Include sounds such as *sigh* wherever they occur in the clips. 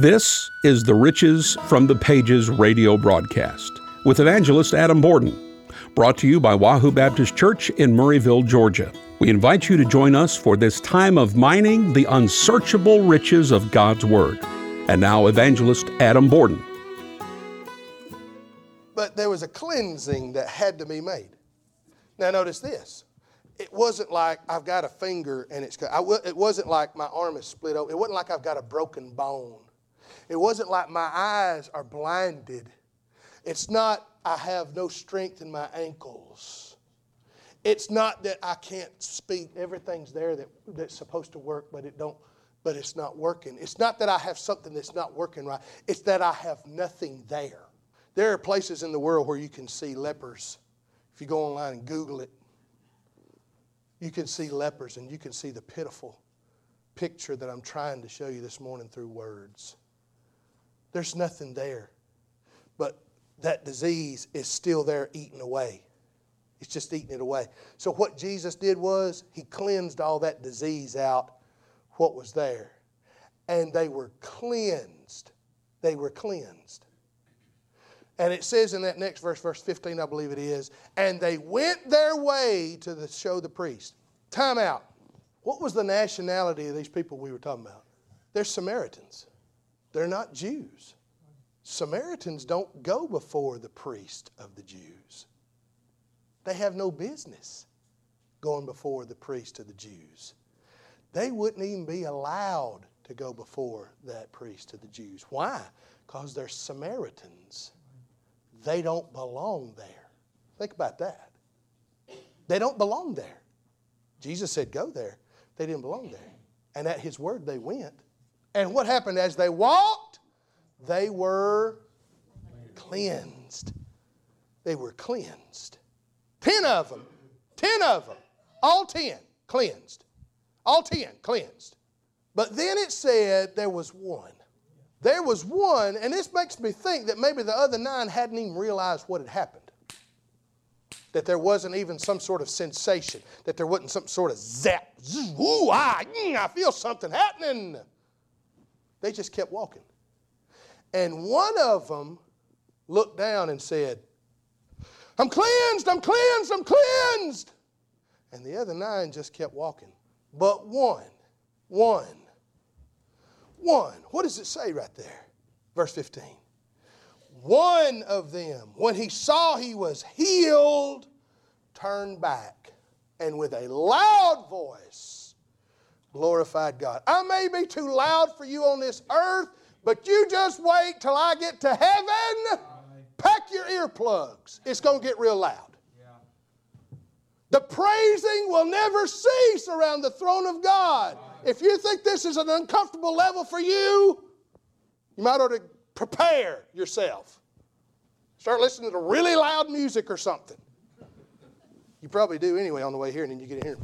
This is the Riches from the Pages radio broadcast with evangelist Adam Borden, brought to you by Wahoo Baptist Church in Murrayville, Georgia. We invite you to join us for this time of mining the unsearchable riches of God's Word. And now, evangelist Adam Borden. But there was a cleansing that had to be made. Now, notice this. It wasn't like I've got a finger and it's, I, it wasn't like my arm is split open. It wasn't like I've got a broken bone. It wasn't like my eyes are blinded. It's not I have no strength in my ankles. It's not that I can't speak. Everything's there that, that's supposed to work, but it don't but it's not working. It's not that I have something that's not working right. It's that I have nothing there. There are places in the world where you can see lepers. If you go online and Google it, you can see lepers and you can see the pitiful picture that I'm trying to show you this morning through words. There's nothing there. But that disease is still there eating away. It's just eating it away. So, what Jesus did was, He cleansed all that disease out, what was there. And they were cleansed. They were cleansed. And it says in that next verse, verse 15, I believe it is, and they went their way to the, show the priest. Time out. What was the nationality of these people we were talking about? They're Samaritans. They're not Jews. Samaritans don't go before the priest of the Jews. They have no business going before the priest of the Jews. They wouldn't even be allowed to go before that priest of the Jews. Why? Because they're Samaritans. They don't belong there. Think about that. They don't belong there. Jesus said, Go there. They didn't belong there. And at his word, they went. And what happened as they walked? They were cleansed. They were cleansed. Ten of them. Ten of them. All ten cleansed. All ten cleansed. But then it said there was one. There was one, and this makes me think that maybe the other nine hadn't even realized what had happened. That there wasn't even some sort of sensation, that there wasn't some sort of zap. Ooh, I, mm, I feel something happening. They just kept walking. And one of them looked down and said, I'm cleansed, I'm cleansed, I'm cleansed. And the other nine just kept walking. But one, one, one. What does it say right there? Verse 15. One of them, when he saw he was healed, turned back and with a loud voice glorified God. I may be too loud for you on this earth, but you just wait till I get to heaven. Pack your earplugs. It's going to get real loud. The praising will never cease around the throne of God. If you think this is an uncomfortable level for you, you might ought to prepare yourself. Start listening to really loud music or something. You probably do anyway on the way here, and then you get here.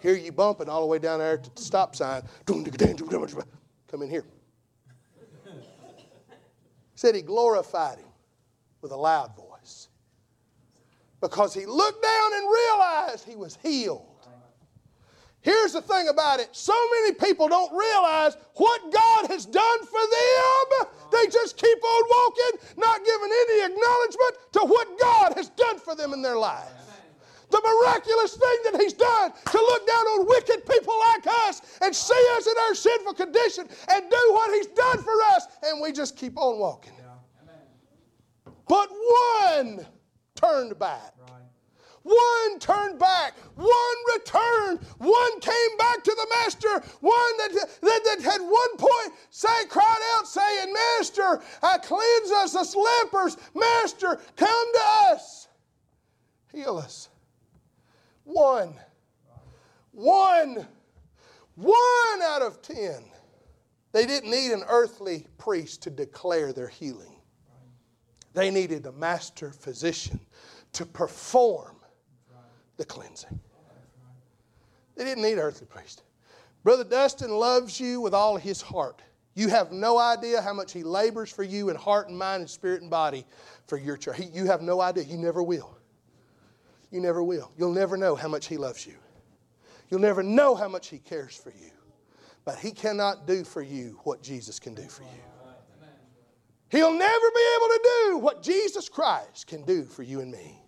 Hear you bumping all the way down there to the stop sign. Come in here. Said he glorified him with a loud voice because he looked down and realized he was healed. Here's the thing about it so many people don't realize what God has done for them. They just keep on walking, not giving any acknowledgement to what God has done for them in their life. The miraculous thing that He's done to look down on wicked people like us and see us in our sinful condition and do what He's done for us, and we just keep on walking. But one turned back. One turned back. One returned. One came back to the master. One that, that, that had one point say, cried out, saying, Master, I cleanse us as lepers. Master, come to us. Heal us. One. One. One out of ten. They didn't need an earthly priest to declare their healing. They needed a master physician to perform the cleansing. They didn't need earthly priest. Brother Dustin loves you with all his heart. You have no idea how much he labors for you in heart and mind and spirit and body for your church. you have no idea. You never will. You never will. You'll never know how much he loves you. You'll never know how much he cares for you. But he cannot do for you what Jesus can do for you. He'll never be able to do what Jesus Christ can do for you and me.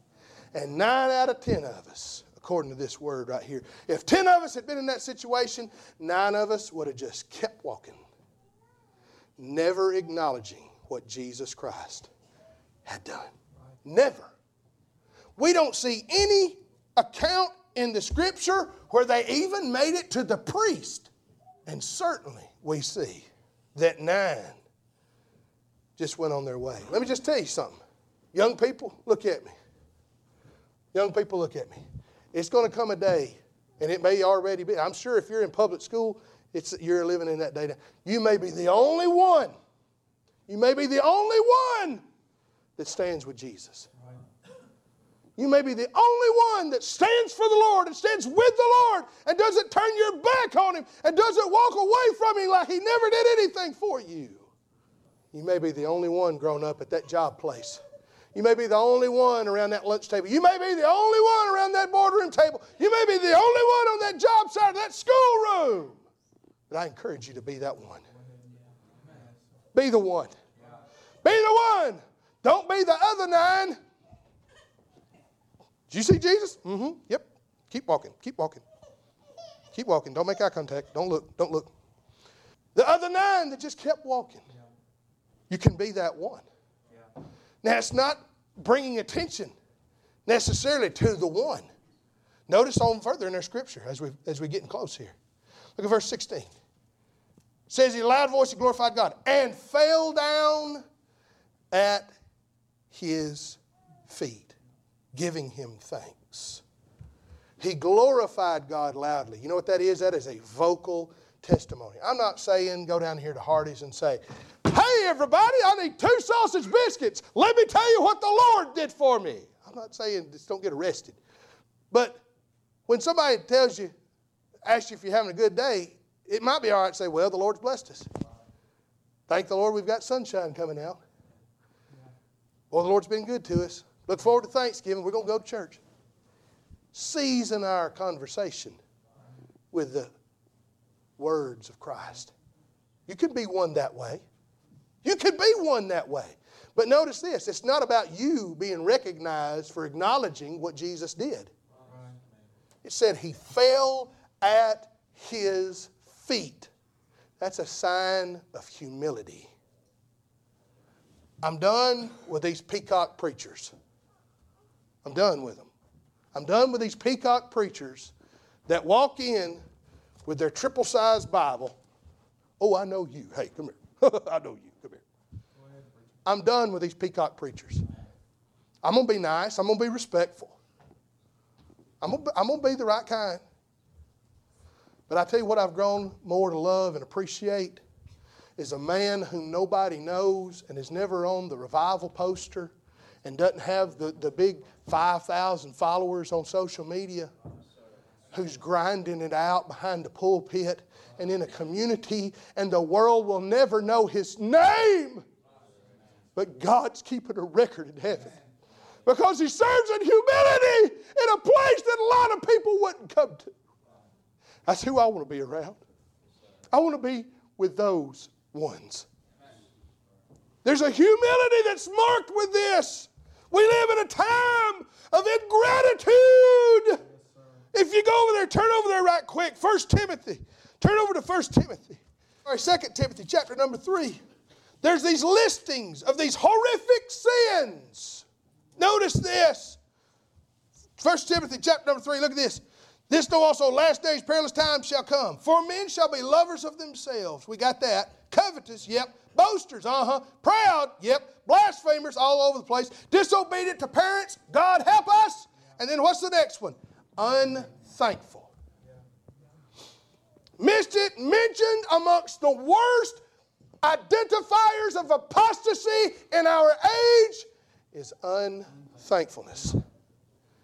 And nine out of ten of us, according to this word right here, if ten of us had been in that situation, nine of us would have just kept walking, never acknowledging what Jesus Christ had done. Never. We don't see any account in the scripture where they even made it to the priest. And certainly we see that nine just went on their way. Let me just tell you something. Young people, look at me. Young people, look at me. It's going to come a day, and it may already be. I'm sure if you're in public school, it's, you're living in that day. You may be the only one. You may be the only one that stands with Jesus. You may be the only one that stands for the Lord and stands with the Lord and doesn't turn your back on Him and doesn't walk away from Him like He never did anything for you. You may be the only one grown up at that job place. You may be the only one around that lunch table. You may be the only one around that boardroom table. You may be the only one on that job site of that schoolroom. But I encourage you to be that one. Be the one. Be the one. Don't be the other nine. Did you see Jesus? Mm-hmm. Yep. Keep walking. Keep walking. Keep walking. Don't make eye contact. Don't look. Don't look. The other nine that just kept walking. You can be that one. Now, it's not bringing attention necessarily to the one. Notice on further in our scripture as, we, as we're getting close here. Look at verse 16. It says, He loud voice he glorified God and fell down at his feet, giving him thanks. He glorified God loudly. You know what that is? That is a vocal testimony. I'm not saying go down here to Hardee's and say, Hey, everybody, I need two sausage biscuits. Let me tell you what the Lord did for me. I'm not saying just don't get arrested. But when somebody tells you, asks you if you're having a good day, it might be all right to say, Well, the Lord's blessed us. Thank the Lord we've got sunshine coming out. Well, the Lord's been good to us. Look forward to Thanksgiving. We're going to go to church. Season our conversation with the words of Christ. You can be one that way. You can be one that way. But notice this it's not about you being recognized for acknowledging what Jesus did. It said he fell at his feet. That's a sign of humility. I'm done with these peacock preachers. I'm done with them. I'm done with these peacock preachers that walk in with their triple sized Bible. Oh, I know you. Hey, come here. *laughs* I know you. Come here. I'm done with these peacock preachers. I'm going to be nice. I'm going to be respectful. I'm going, to, be the right kind. But I tell you what, I've grown more to love and appreciate is a man whom nobody knows and is never on the revival poster and doesn't have the, the big 5,000 followers on social media, who's grinding it out behind the pulpit and in a community, and the world will never know his name. But God's keeping a record in heaven because he serves in humility in a place that a lot of people wouldn't come to. That's who I want to be around. I want to be with those ones. There's a humility that's marked with this. We live in a time of ingratitude. If you go over there, turn over there right quick. First Timothy. Turn over to First Timothy. All right, Second Timothy, chapter number three. There's these listings of these horrific sins. Notice this. First Timothy chapter number three. Look at this. This though also last days perilous times shall come. For men shall be lovers of themselves. We got that. Covetous, yep. Boasters, uh-huh. Proud, yep. Blasphemers all over the place. Disobedient to parents, God help us. And then what's the next one? Unthankful. Missed it, mentioned amongst the worst identifiers of apostasy in our age is unthankfulness.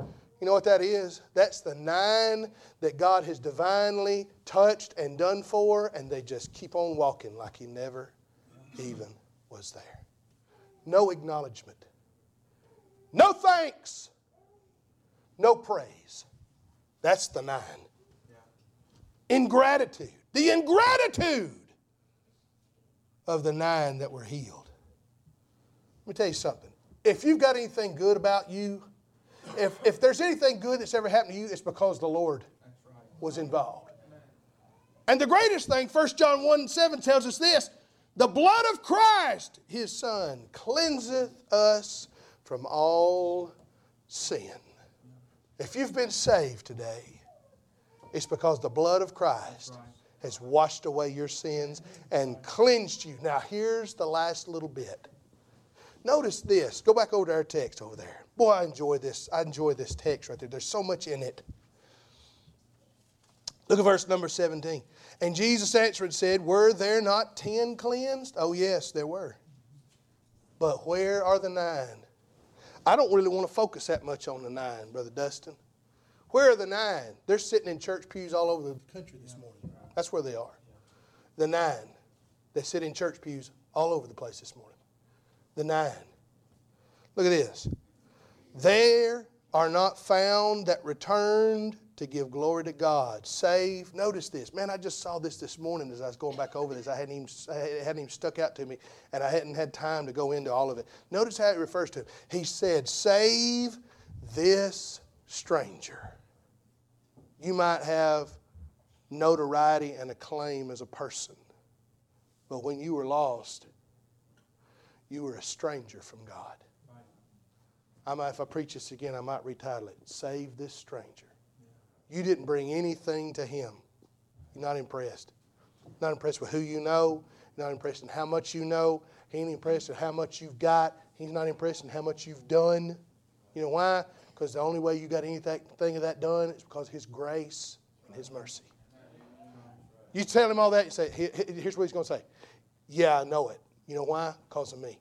You know what that is? That's the nine that God has divinely touched and done for, and they just keep on walking like He never even was there. No acknowledgement, no thanks, no praise. That's the nine. Ingratitude. the ingratitude of the nine that were healed. Let me tell you something. If you've got anything good about you, if, if there's anything good that's ever happened to you, it's because the Lord was involved. And the greatest thing, 1 John 1 7 tells us this the blood of Christ, his Son, cleanseth us from all sin. If you've been saved today, it's because the blood of Christ has washed away your sins and cleansed you. Now, here's the last little bit. Notice this. Go back over to our text over there. Boy, I enjoy this. I enjoy this text right there. There's so much in it. Look at verse number 17. And Jesus answered and said, Were there not ten cleansed? Oh, yes, there were. But where are the nine? I don't really want to focus that much on the nine, Brother Dustin. Where are the nine? They're sitting in church pews all over the country this morning. That's where they are. The nine. They sit in church pews all over the place this morning. The nine. Look at this. There are not found that returned to give glory to God. Save. Notice this. Man, I just saw this this morning as I was going back over this. I hadn't even, it hadn't even stuck out to me, and I hadn't had time to go into all of it. Notice how it refers to him. He said, Save this stranger. You might have notoriety and acclaim as a person, but when you were lost, you were a stranger from God. I might, if I preach this again, I might retitle it Save This Stranger. You didn't bring anything to him. You're not impressed. Not impressed with who you know. Not impressed in how much you know. He ain't impressed in how much you've got. He's not impressed in how much you've done. You know why? Because the only way you got anything of that done is because of His grace and His mercy. You tell him all that, you say, here's what he's going to say. Yeah, I know it. You know why? Because of me.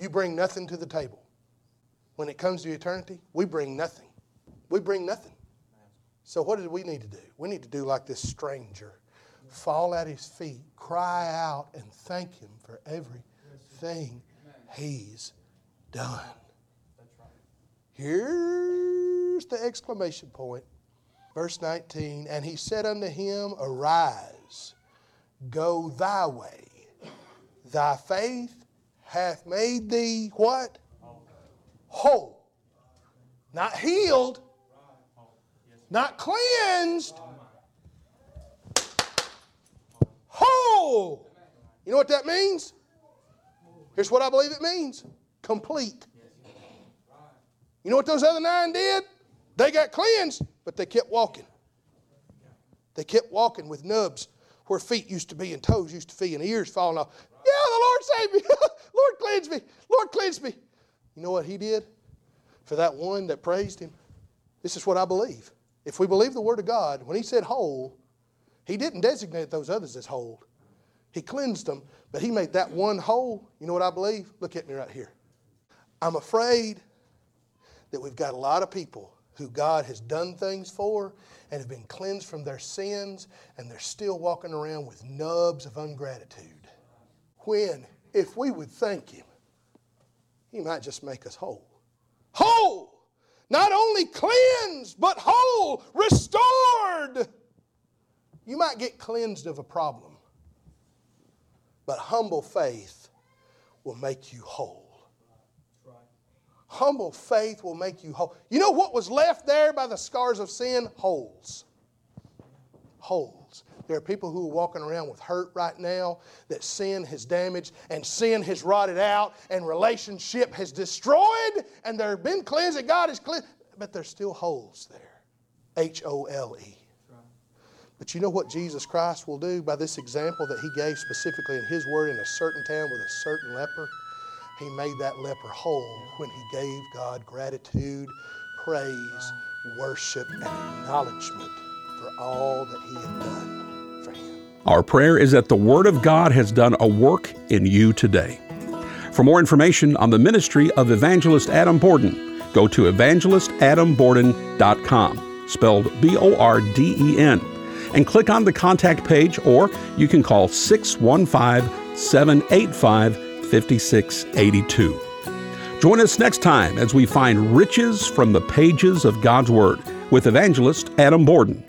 You bring nothing to the table. When it comes to eternity, we bring nothing. We bring nothing. So, what do we need to do? We need to do like this stranger fall at his feet, cry out, and thank him for everything he's done. Here's the exclamation point. Verse 19 And he said unto him, Arise, go thy way. Thy faith hath made thee what? Whole. Not healed, not cleansed, whole. You know what that means? Here's what I believe it means complete. You know what those other nine did? They got cleansed, but they kept walking. They kept walking with nubs where feet used to be and toes used to be and ears falling off. Yeah, the Lord saved me. *laughs* Lord cleanse me. Lord cleanse me. You know what he did for that one that praised him? This is what I believe. If we believe the Word of God, when He said whole, He didn't designate those others as whole. He cleansed them, but He made that one whole. You know what I believe? Look at me right here. I'm afraid that we've got a lot of people who God has done things for and have been cleansed from their sins, and they're still walking around with nubs of ungratitude. When, if we would thank Him, He might just make us whole. Whole! Not only cleansed, but whole, restored. You might get cleansed of a problem, but humble faith will make you whole. Humble faith will make you whole. You know what was left there by the scars of sin? Holes. Holes. There are people who are walking around with hurt right now that sin has damaged and sin has rotted out and relationship has destroyed and there have been cleansed and God has cleansed, but there's still holes there. H O L E. But you know what Jesus Christ will do by this example that he gave specifically in his word in a certain town with a certain leper? He made that leper whole when he gave God gratitude, praise, worship, and acknowledgement for all that he had done. Our prayer is that the Word of God has done a work in you today. For more information on the ministry of Evangelist Adam Borden, go to evangelistadamborden.com, spelled B O R D E N, and click on the contact page, or you can call 615 785 5682. Join us next time as we find riches from the pages of God's Word with evangelist Adam Borden.